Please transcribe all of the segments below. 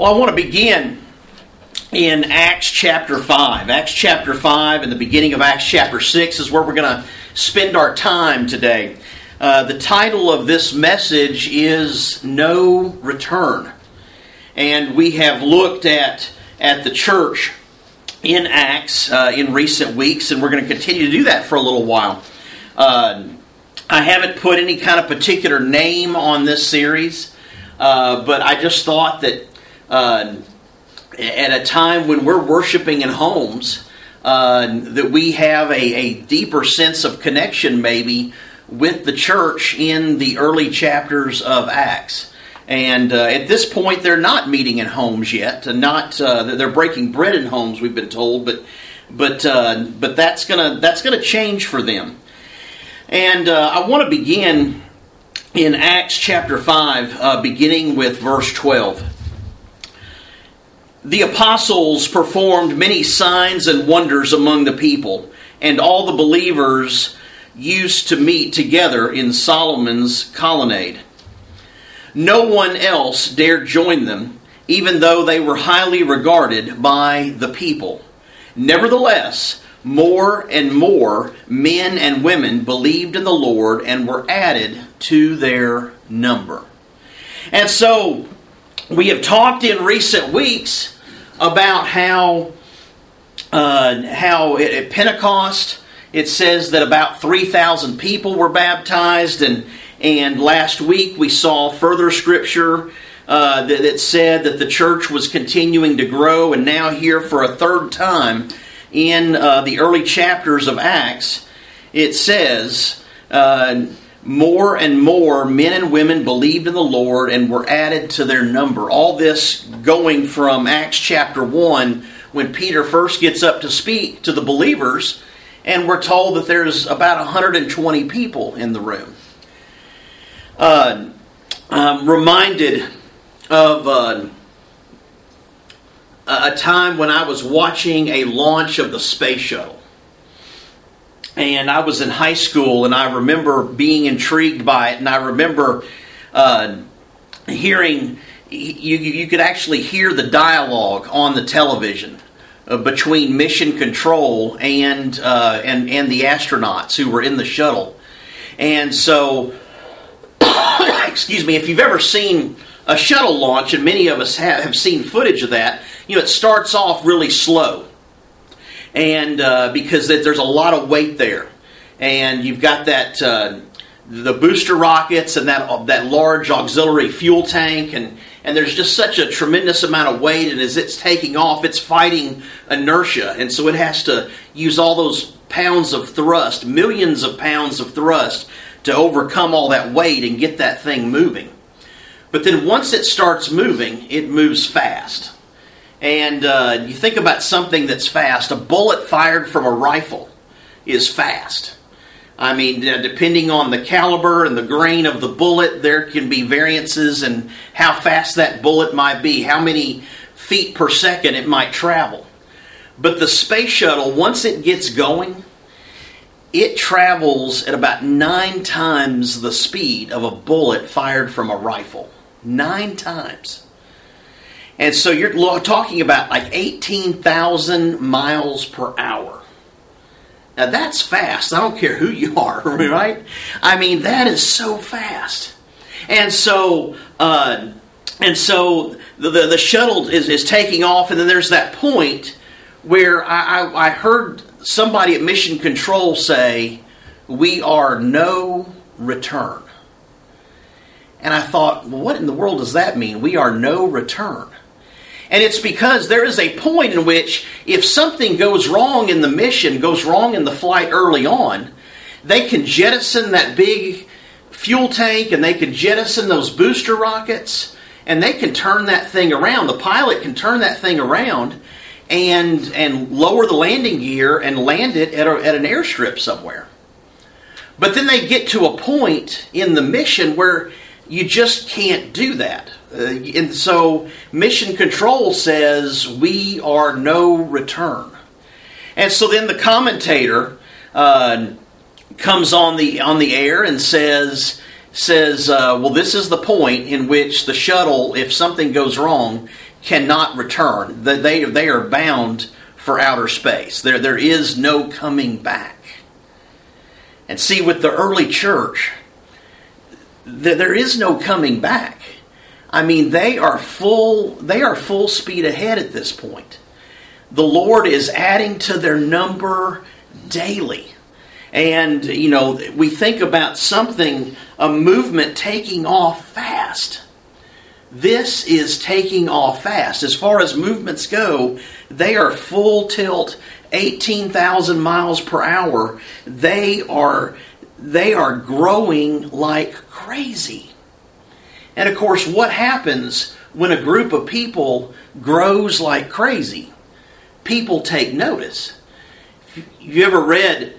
Well, I want to begin in Acts chapter 5. Acts chapter 5 and the beginning of Acts chapter 6 is where we're going to spend our time today. Uh, the title of this message is No Return. And we have looked at, at the church in Acts uh, in recent weeks, and we're going to continue to do that for a little while. Uh, I haven't put any kind of particular name on this series, uh, but I just thought that uh, at a time when we're worshiping in homes, uh, that we have a, a, deeper sense of connection, maybe, with the church in the early chapters of Acts. And uh, at this point, they're not meeting in homes yet. Not uh, they're breaking bread in homes. We've been told, but but uh, but that's gonna that's gonna change for them. And uh, I want to begin in Acts chapter five, beginning with verse twelve the apostles performed many signs and wonders among the people, and all the believers used to meet together in Solomon's colonnade. No one else dared join them, even though they were highly regarded by the people. Nevertheless, more and more men and women believed in the Lord and were added to their number. And so, we have talked in recent weeks about how uh, how at Pentecost it says that about three thousand people were baptized, and and last week we saw further scripture uh, that, that said that the church was continuing to grow, and now here for a third time in uh, the early chapters of Acts, it says. More and more men and women believed in the Lord and were added to their number. All this going from Acts chapter 1 when Peter first gets up to speak to the believers, and we're told that there's about 120 people in the room. Uh, I'm reminded of uh, a time when I was watching a launch of the space shuttle and I was in high school, and I remember being intrigued by it, and I remember uh, hearing you, you could actually hear the dialogue on the television uh, between mission control and uh, and and the astronauts who were in the shuttle, and so excuse me, if you've ever seen a shuttle launch, and many of us have, have seen footage of that, you know it starts off really slow and uh, because there's a lot of weight there, and you've got that uh, the booster rockets and that that large auxiliary fuel tank, and and there's just such a tremendous amount of weight, and as it's taking off, it's fighting inertia, and so it has to use all those pounds of thrust, millions of pounds of thrust, to overcome all that weight and get that thing moving. But then once it starts moving, it moves fast. And uh, you think about something that's fast. A bullet fired from a rifle is fast. I mean, depending on the caliber and the grain of the bullet, there can be variances in how fast that bullet might be, how many feet per second it might travel. But the space shuttle, once it gets going, it travels at about nine times the speed of a bullet fired from a rifle. Nine times. And so you're talking about like 18,000 miles per hour. Now that's fast. I don't care who you are, right? I mean, that is so fast. And so, uh, and so the, the, the, shuttle is, is taking off, and then there's that point where I, I, I heard somebody at Mission Control say, We are no return. And I thought, well, what in the world does that mean? We are no return. And it's because there is a point in which if something goes wrong in the mission, goes wrong in the flight early on, they can jettison that big fuel tank and they can jettison those booster rockets and they can turn that thing around. The pilot can turn that thing around and and lower the landing gear and land it at, a, at an airstrip somewhere. But then they get to a point in the mission where you just can't do that. Uh, and so mission control says we are no return. And so then the commentator uh, comes on the on the air and says says uh, well this is the point in which the shuttle if something goes wrong cannot return. They, they are bound for outer space. There, there is no coming back. And see, with the early church, there is no coming back. I mean, they are full. They are full speed ahead at this point. The Lord is adding to their number daily. And, you know, we think about something, a movement taking off fast. This is taking off fast. As far as movements go, they are full tilt, 18,000 miles per hour. They are, they are growing like crazy. And of course, what happens when a group of people grows like crazy? People take notice. You ever read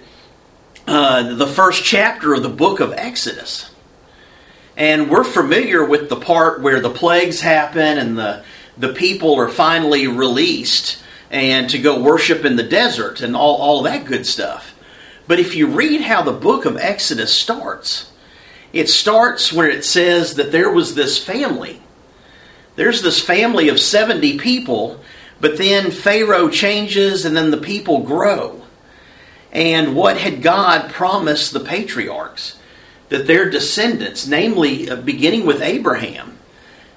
uh, the first chapter of the book of Exodus? And we're familiar with the part where the plagues happen and the, the people are finally released and to go worship in the desert and all, all that good stuff. But if you read how the book of Exodus starts, it starts where it says that there was this family. There's this family of 70 people, but then Pharaoh changes and then the people grow. And what had God promised the patriarchs? that their descendants, namely uh, beginning with Abraham,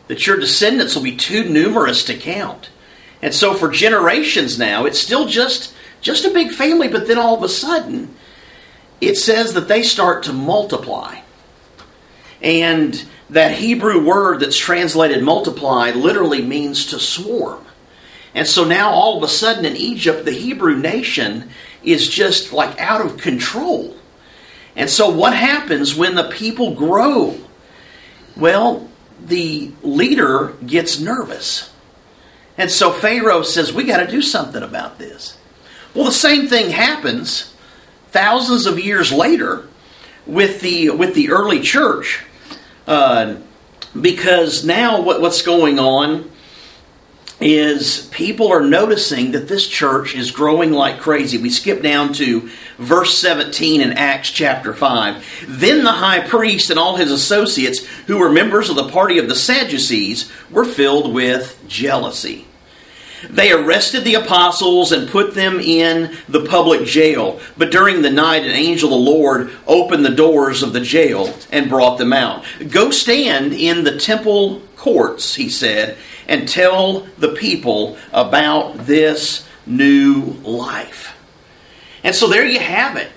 that your descendants will be too numerous to count. And so for generations now, it's still just just a big family, but then all of a sudden, it says that they start to multiply. And that Hebrew word that's translated multiply literally means to swarm. And so now all of a sudden in Egypt, the Hebrew nation is just like out of control. And so, what happens when the people grow? Well, the leader gets nervous. And so Pharaoh says, We got to do something about this. Well, the same thing happens thousands of years later with the, with the early church. Uh, because now what, what's going on is people are noticing that this church is growing like crazy. We skip down to verse 17 in Acts chapter 5. Then the high priest and all his associates, who were members of the party of the Sadducees, were filled with jealousy. They arrested the apostles and put them in the public jail. But during the night, an angel of the Lord opened the doors of the jail and brought them out. Go stand in the temple courts, he said, and tell the people about this new life. And so there you have it.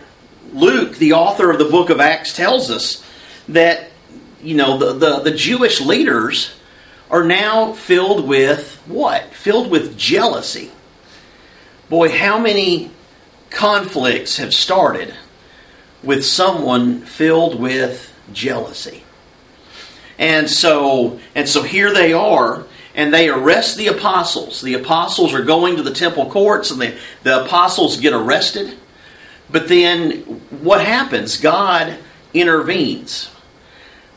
Luke, the author of the book of Acts, tells us that, you know, the, the, the Jewish leaders are now filled with what? Filled with jealousy. Boy, how many conflicts have started with someone filled with jealousy? And so, and so here they are and they arrest the apostles. The apostles are going to the temple courts, and the, the apostles get arrested. But then what happens? God intervenes.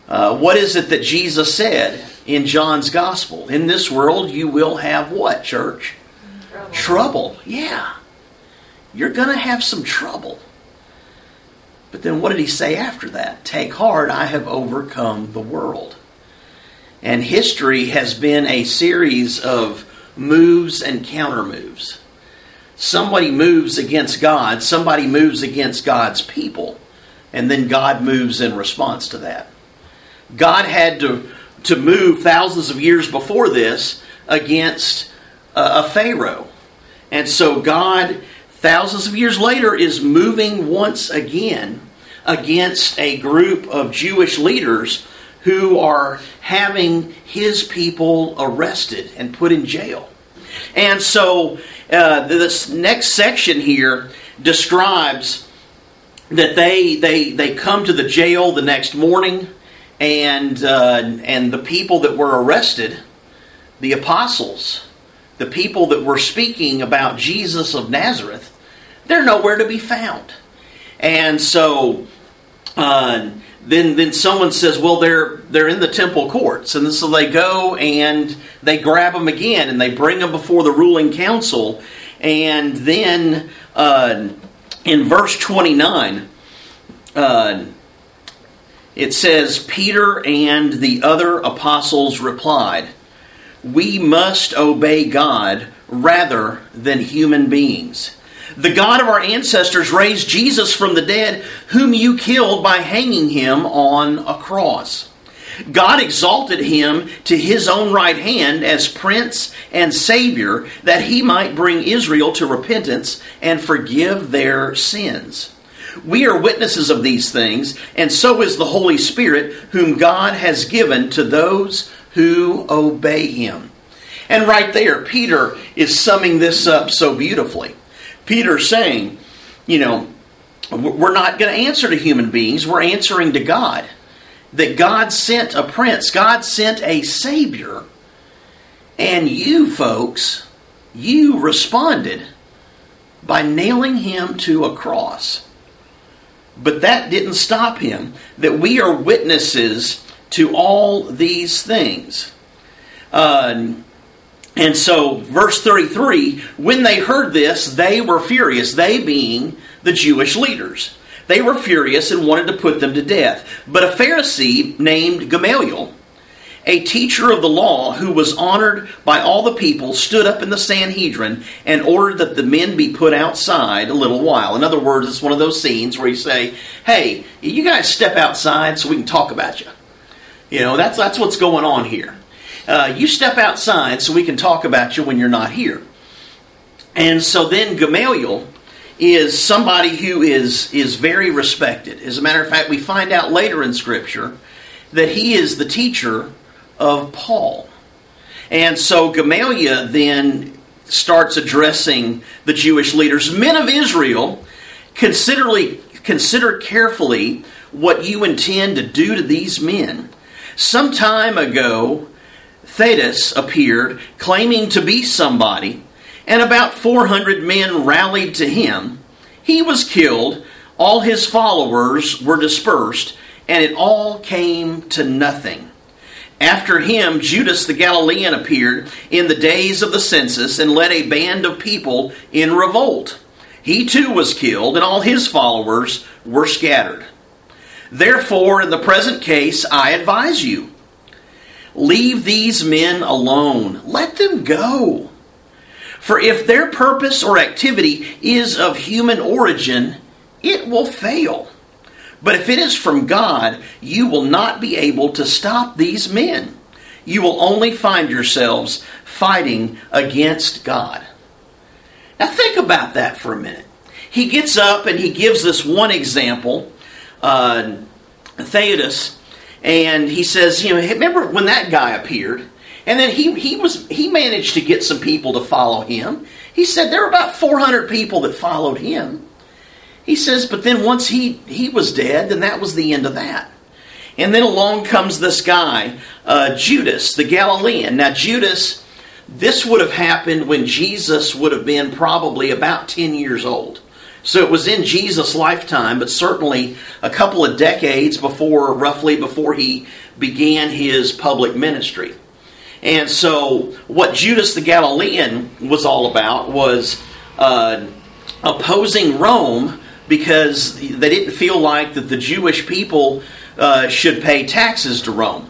Uh, what is it that Jesus said in John's gospel? In this world, you will have what, church? Trouble. trouble. Yeah. You're going to have some trouble. But then what did he say after that? Take heart, I have overcome the world. And history has been a series of moves and counter moves. Somebody moves against God, somebody moves against God's people, and then God moves in response to that. God had to, to move thousands of years before this against a, a Pharaoh. And so God, thousands of years later, is moving once again against a group of Jewish leaders who are having his people arrested and put in jail. And so uh, this next section here describes that they, they, they come to the jail the next morning, and, uh, and the people that were arrested, the apostles, the people that were speaking about Jesus of Nazareth, they're nowhere to be found. And so uh, then then someone says, well, they're they're in the temple courts, and so they go and they grab them again and they bring them before the ruling council, and then uh, in verse twenty nine. It says, Peter and the other apostles replied, we must obey God rather than human beings. The God of our ancestors raised Jesus from the dead, whom you killed by hanging him on a cross. God exalted him to his own right hand as Prince and Savior, that he might bring Israel to repentance and forgive their sins. We are witnesses of these things, and so is the Holy Spirit, whom God has given to those who obey him. And right there, Peter is summing this up so beautifully. Peter's saying, you know, we're not going to answer to human beings, we're answering to God. That God sent a prince, God sent a savior, and you folks, you responded by nailing him to a cross. But that didn't stop him, that we are witnesses to all these things. Uh, and so, verse 33 when they heard this, they were furious, they being the Jewish leaders. They were furious and wanted to put them to death. But a Pharisee named Gamaliel, a teacher of the law who was honored by all the people, stood up in the Sanhedrin and ordered that the men be put outside a little while. In other words, it's one of those scenes where you say, Hey, you guys step outside so we can talk about you. You know, that's, that's what's going on here. Uh, you step outside so we can talk about you when you're not here. And so then Gamaliel is somebody who is, is very respected. As a matter of fact, we find out later in Scripture that he is the teacher of Paul. And so Gamaliel then starts addressing the Jewish leaders. Men of Israel, consider, consider carefully what you intend to do to these men. Some time ago, Theudas appeared claiming to be somebody, and about 400 men rallied to him. He was killed, all his followers were dispersed, and it all came to nothing. After him, Judas the Galilean appeared in the days of the census and led a band of people in revolt. He too was killed, and all his followers were scattered. Therefore, in the present case, I advise you leave these men alone, let them go. For if their purpose or activity is of human origin, it will fail. But if it is from God, you will not be able to stop these men. You will only find yourselves fighting against God. Now, think about that for a minute. He gets up and he gives this one example uh, Theudas, and he says, you know, remember when that guy appeared? And then he, he was he managed to get some people to follow him. He said there were about 400 people that followed him. He says, but then once he, he was dead, then that was the end of that. And then along comes this guy, uh, Judas, the Galilean. Now, Judas, this would have happened when Jesus would have been probably about 10 years old. So it was in Jesus' lifetime, but certainly a couple of decades before, roughly before he began his public ministry. And so, what Judas the Galilean was all about was uh, opposing Rome because they didn't feel like that the Jewish people uh, should pay taxes to Rome.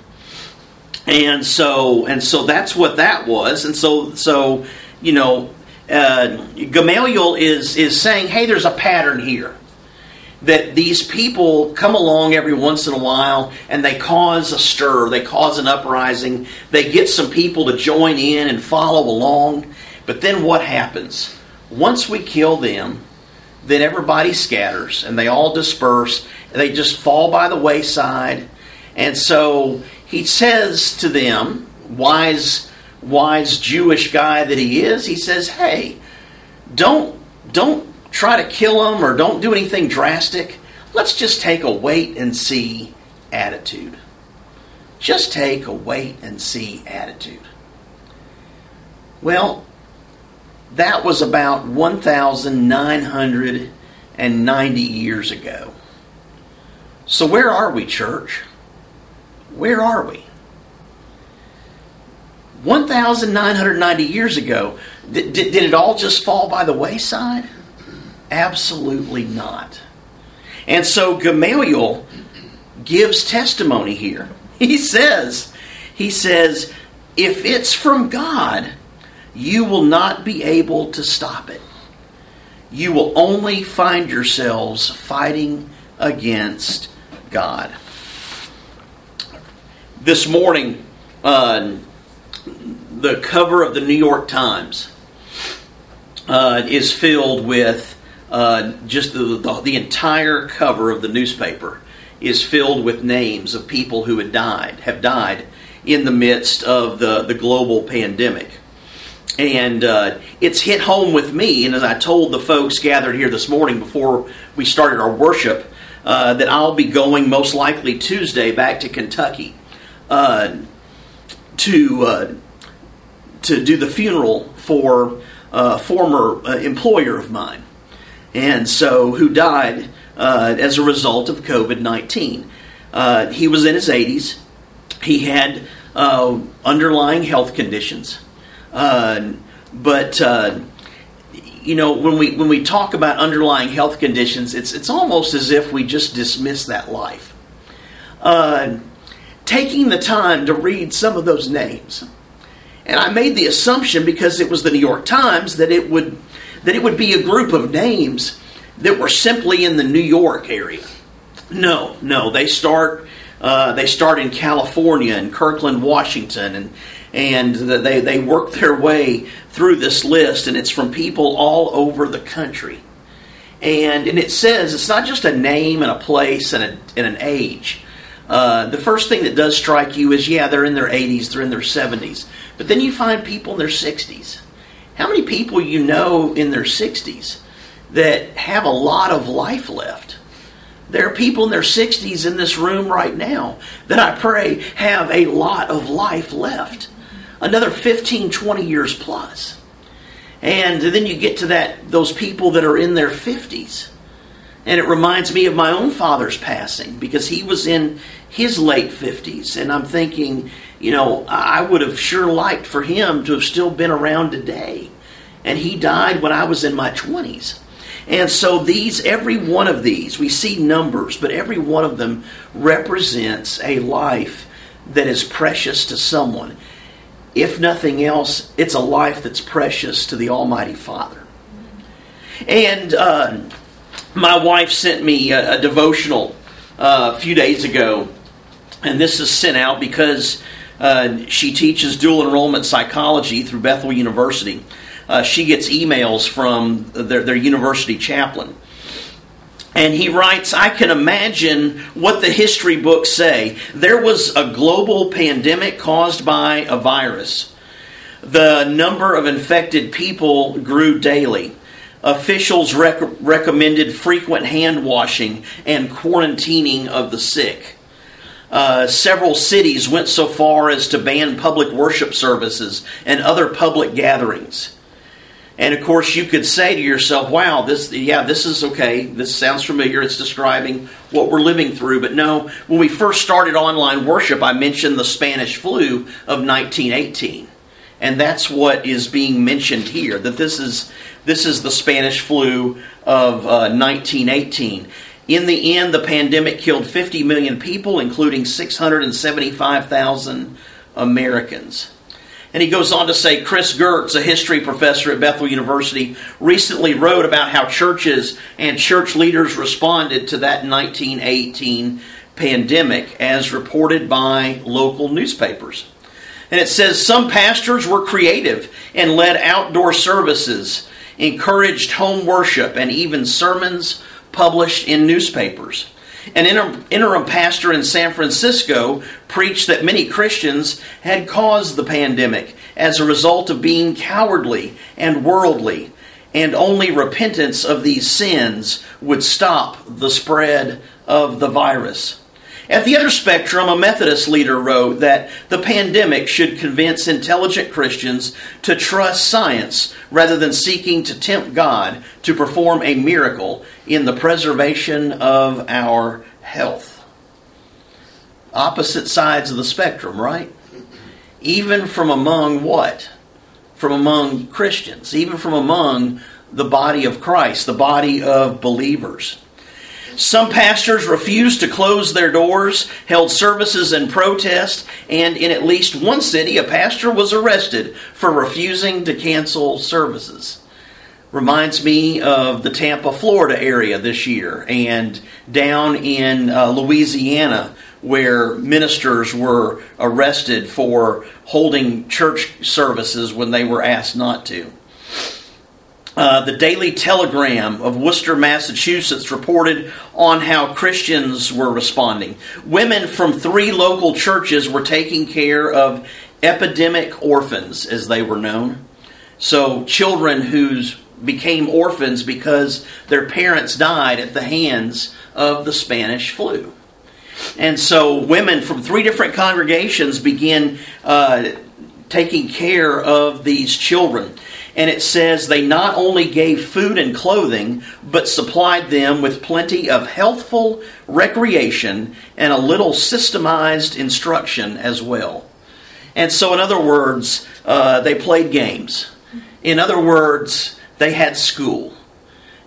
And so, and so that's what that was. And so, so you know, uh, Gamaliel is is saying, hey, there's a pattern here that these people come along every once in a while and they cause a stir, they cause an uprising, they get some people to join in and follow along. But then what happens? Once we kill them, then everybody scatters and they all disperse. They just fall by the wayside. And so he says to them, wise wise Jewish guy that he is, he says, "Hey, don't don't try to kill him or don't do anything drastic. Let's just take a wait and see attitude. Just take a wait and see attitude." Well, that was about 1,990 years ago. So, where are we, church? Where are we? 1,990 years ago, did, did, it all just fall by the wayside? Absolutely not. And so Gamaliel gives testimony here. He says, he says, if it's from God, you will not be able to stop it. You will only find yourselves fighting against God. This morning, uh, the cover of the New York Times uh, is filled with uh, just the, the, the entire cover of the newspaper is filled with names of people who had died, have died in the midst of the, the global pandemic. And uh, it's hit home with me, and as I told the folks gathered here this morning before we started our worship, uh, that I'll be going most likely Tuesday back to Kentucky uh, to uh, to do the funeral for a former uh, employer of mine, and so who died uh, as a result of COVID nineteen. he was in his eighties. He had underlying health conditions. Uh, but uh, you know, when we when we talk about underlying health conditions, it's it's almost as if we just dismiss that life. Uh, taking the time to read some of those names, and I made the assumption because it was the New York Times that it would that it would be a group of names that were simply in the New York area. No, no, they start uh, they start in California and Kirkland, Washington, and and they, they work their way through this list, and it's from people all over the country. And, and it says it's not just a name and a place and, a, and an age. Uh, the first thing that does strike you is, yeah, they're in their 80s, they're in their 70s. But then you find people in their 60s. How many people you know in their 60s that have a lot of life left? There are people in their 60s in this room right now that I pray have a lot of life left another 15, 20 years plus. And then you get to that those people that are in their 50s. And it reminds me of my own father's passing because he was in his late 50s. And I'm thinking, you know, I would have sure liked for him to have still been around today. And he died when I was in my 20s. And so these, every one of these, we see numbers, but every one of them represents a life that is precious to someone if nothing else, it's a life that's precious to the Almighty Father. And uh, my wife sent me a, a devotional uh, a few days ago, and this is sent out because uh, she teaches dual enrollment psychology through Bethel University. Uh, she gets emails from their, their university chaplain. And he writes, I can imagine what the history books say. There was a global pandemic caused by a virus. The number of infected people grew daily. Officials rec- recommended frequent hand washing and quarantining of the sick. Uh, several cities went so far as to ban public worship services and other public gatherings. And of course, you could say to yourself, wow, this, yeah, this is okay. This sounds familiar. It's describing what we're living through. But no, when we first started online worship, I mentioned the Spanish flu of 1918. And that's what is being mentioned here, that this is, this is the Spanish flu of uh, 1918. In the end, the pandemic killed 50 million people, including 675,000 Americans. And he goes on to say Chris Gehrz, a history professor at Bethel University, recently wrote about how churches and church leaders responded to that 1918 pandemic as reported by local newspapers. And it says some pastors were creative and led outdoor services, encouraged home worship, and even sermons published in newspapers. An interim pastor in San Francisco preached that many Christians had caused the pandemic as a result of being cowardly and worldly, and only repentance of these sins would stop the spread of the virus. At the other spectrum, a Methodist leader wrote that the pandemic should convince intelligent Christians to trust science rather than seeking to tempt God to perform a miracle in the preservation of our health. Opposite sides of the spectrum, right? Even from among what? From among Christians, even from among the body of Christ, the body of believers. Some pastors refused to close their doors, held services in protest, and in at least one city, a pastor was arrested for refusing to cancel services. Reminds me of the Tampa, Florida area this year, and down in uh, Louisiana, where ministers were arrested for holding church services when they were asked not to. Uh, the Daily Telegram of Worcester, Massachusetts reported on how Christians were responding. Women from three local churches were taking care of epidemic orphans, as they were known. So, children who became orphans because their parents died at the hands of the Spanish flu. And so, women from three different congregations began uh, taking care of these children and it says they not only gave food and clothing, but supplied them with plenty of healthful recreation and a little systemized instruction as well. And so, in other words, uh, they played games. In other words, they had school.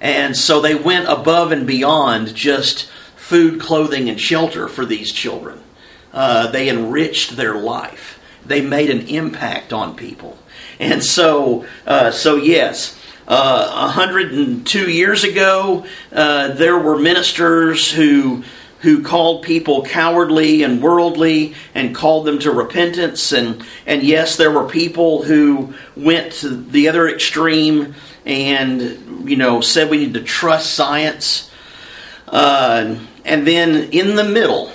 And so they went above and beyond just food, clothing, and shelter for these children. Uh, they enriched their life, they made an impact on people. And so, uh, so yes, uh, 102 years ago, uh, there were ministers who who called people cowardly and worldly and called them to repentance. And, and yes, there were people who went to the other extreme and, you know, said we need to trust science. Uh, and then in the middle,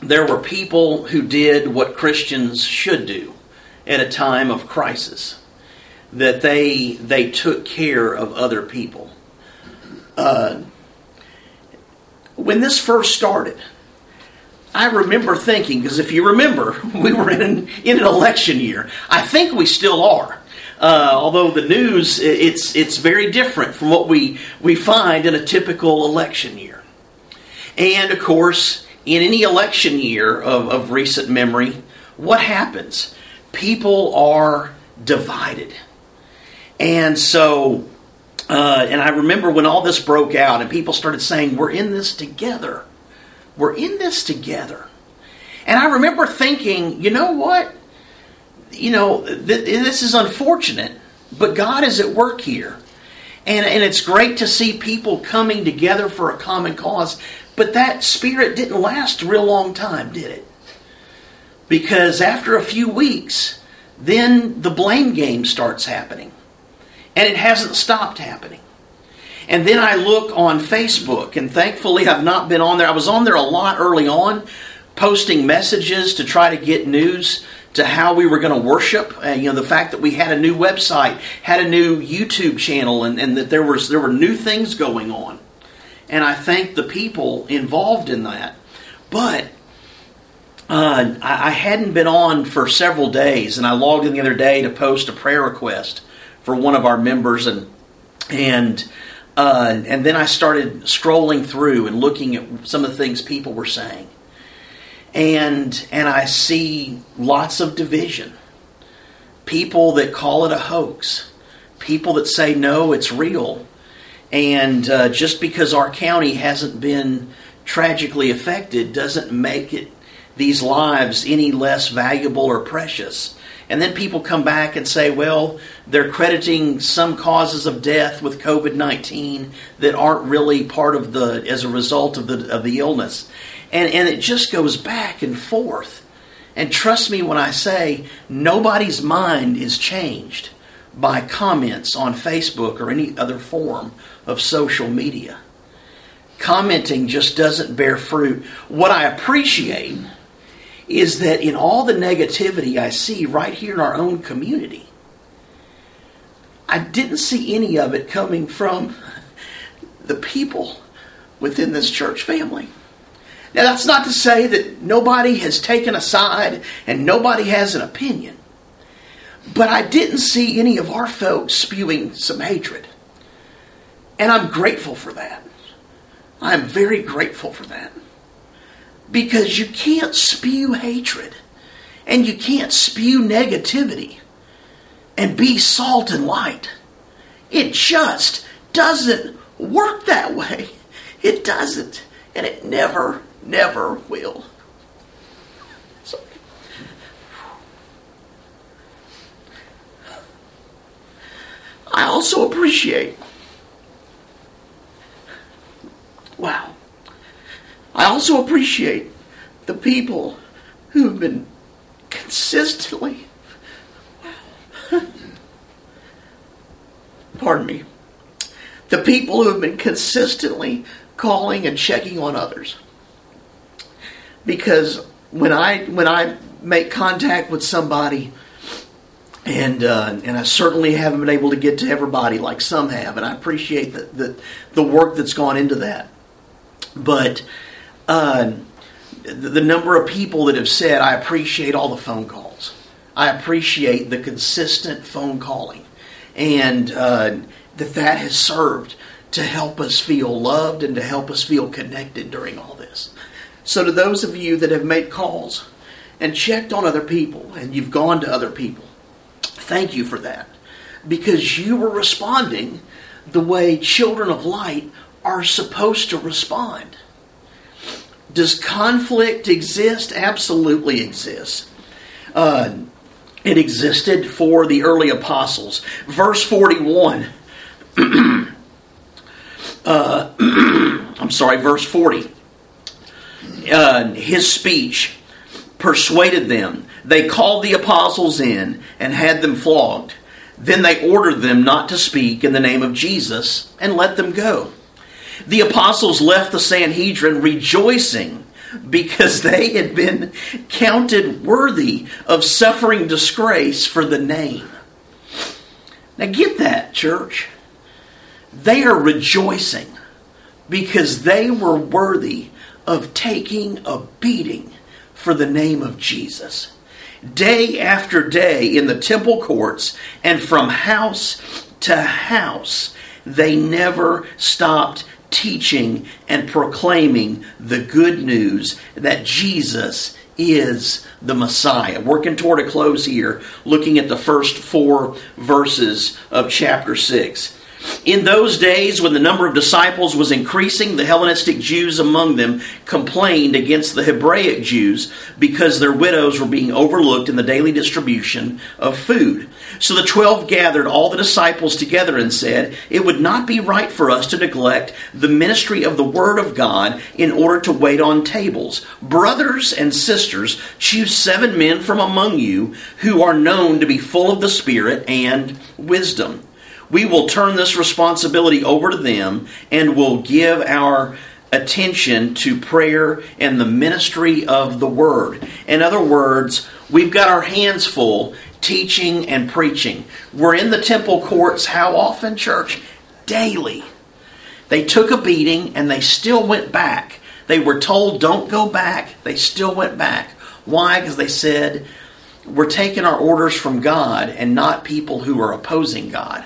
there were people who did what Christians should do at a time of crisis. That they they took care of other people. Uh, when this first started, I remember thinking, because if you remember, we were in an, in an election year. I think we still are. Uh, although the news, it's, it's very different from what we, we find in a typical election year. And of course, in any election year of, of recent memory, what happens? People are divided. And so, uh, and I remember when all this broke out and people started saying, We're in this together. We're in this together. And I remember thinking, you know what? You know, th- this is unfortunate, but God is at work here. And, and it's great to see people coming together for a common cause. But that spirit didn't last a real long time, did it? Because after a few weeks, then the blame game starts happening. And it hasn't stopped happening. And then I look on Facebook, and thankfully I've not been on there. I was on there a lot early on, posting messages to try to get news to how we were going to worship. Uh, you know, the fact that we had a new website, had a new YouTube channel, and, and that there was there were new things going on. And I thank the people involved in that. But uh, I, hadn't been on for several days, and I logged in the other day to post a prayer request for one of our members, and and uh, and then I started scrolling through and looking at some of the things people were saying, and and I see lots of division. People that call it a hoax, people that say no, it's real, and uh, just because our county hasn't been tragically affected doesn't make it these lives any less valuable or precious. And then people come back and say, well, they're crediting some causes of death with COVID 19 that aren't really part of the, as a result of the, of the illness. And, and it just goes back and forth. And trust me when I say, nobody's mind is changed by comments on Facebook or any other form of social media. Commenting just doesn't bear fruit. What I appreciate is that in all the negativity I see right here in our own community, I didn't see any of it coming from the people within this church family. Now, that's not to say that nobody has taken a side and nobody has an opinion, but I didn't see any of our folks spewing some hatred. And I'm grateful for that. I'm very grateful for that. Because you can't spew hatred and you can't spew negativity and be salt and light. It just doesn't work that way. It doesn't. And it never, never will. I also appreciate. Wow. I also appreciate the people who've been consistently. Pardon me. The people who have been consistently calling and checking on others. Because when I when I make contact with somebody, and uh, and I certainly haven't been able to get to everybody like some have, and I appreciate the the, the work that's gone into that. But uh, the, number of people that have said, "I appreciate all the phone calls. I appreciate the consistent phone calling," and uh, that that has served to help us feel loved and to help us feel connected during all this. So, to those of you that have made calls and checked on other people and you've gone to other people, thank you for that because you were responding the way children of light are supposed to respond. Does conflict exist? Absolutely exists. Uh, it existed for the early apostles. Verse 41 uh, I'm sorry, verse 40. Uh, his speech persuaded them. They called the apostles in and had them flogged. Then they ordered them not to speak in the name of Jesus and let them go. The apostles left the Sanhedrin rejoicing because they had been counted worthy of suffering disgrace for the name. Now, get that, church. They are rejoicing because they were worthy of taking a beating for the name of Jesus. Day after day in the temple courts and from house to house, they never stopped teaching and proclaiming the good news that Jesus is the Messiah. Working toward a close here, looking at the first four verses of chapter 6. In those days, when the number of disciples was increasing, the Hellenistic Jews among them complained against the Hebraic Jews because their widows were being overlooked in the daily distribution of food. So the twelve gathered all the disciples together and said, It would not be right for us to neglect the ministry of the Word of God in order to wait on tables. Brothers and sisters, choose seven men from among you who are known to be full of the Spirit and wisdom we will turn this responsibility over to them and will give our attention to prayer and the ministry of the word. In other words, we've got our hands full teaching and preaching. We're in the temple courts how often, church? Daily. They took a beating and they still went back. They were told, don't go back. They still went back. Why? Because they said, we're taking our orders from God and not people who are opposing God.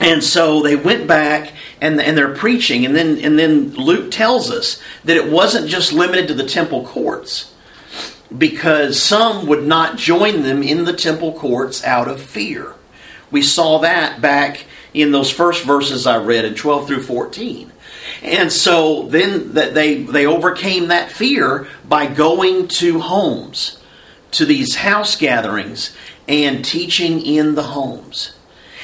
And so they went back and, and they're preaching, and then and then Luke tells us that it wasn't just limited to the temple courts, because some would not join them in the temple courts out of fear. We saw that back in those first verses I read in 12 through 14. And so then that they they overcame that fear by going to homes, to these house gatherings and teaching in the homes.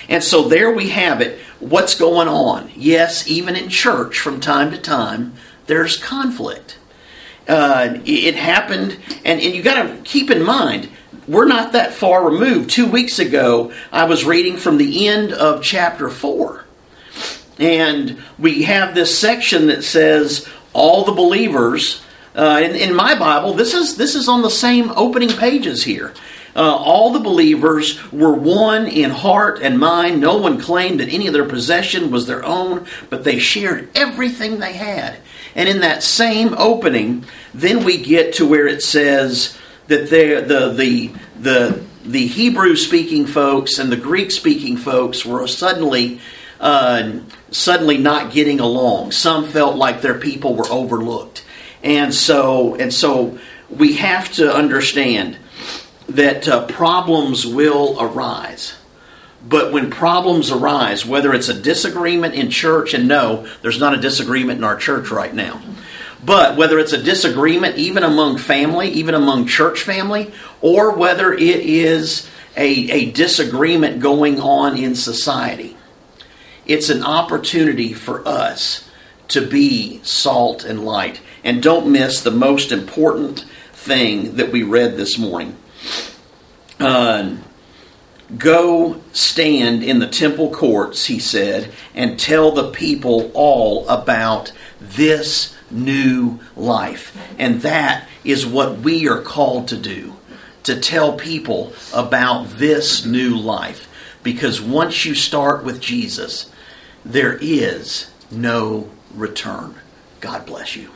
And so there we have it. What's going on? Yes, even in church from time to time, there's conflict. Uh, it happened, and, and you got to keep in mind, we're not that far removed. Two weeks ago, I was reading from the end of chapter 4. And we have this section that says, All the believers. Uh, in, in my Bible, this is this is on the same opening pages here. Uh, all the believers were one in heart and mind. No one claimed that any of their possession was their own, but they shared everything they had. And in that same opening, then we get to where it says that the the the the Hebrew speaking folks and the Greek speaking folks were suddenly uh, suddenly not getting along. Some felt like their people were overlooked, and so and so we have to understand that uh, problems will arise. But when problems arise, whether it's a disagreement in church, and no, there's not a disagreement in our church right now. But whether it's a disagreement even among family, even among church family, or whether it is a, a disagreement going on in society, it's an opportunity for us to be salt and light. And don't miss the most important thing that we read this morning. Uh, Go stand in the temple courts, he said, and tell the people all about this new life. And that is what we are called to do to tell people about this new life. Because once you start with Jesus, there is no return. God bless you.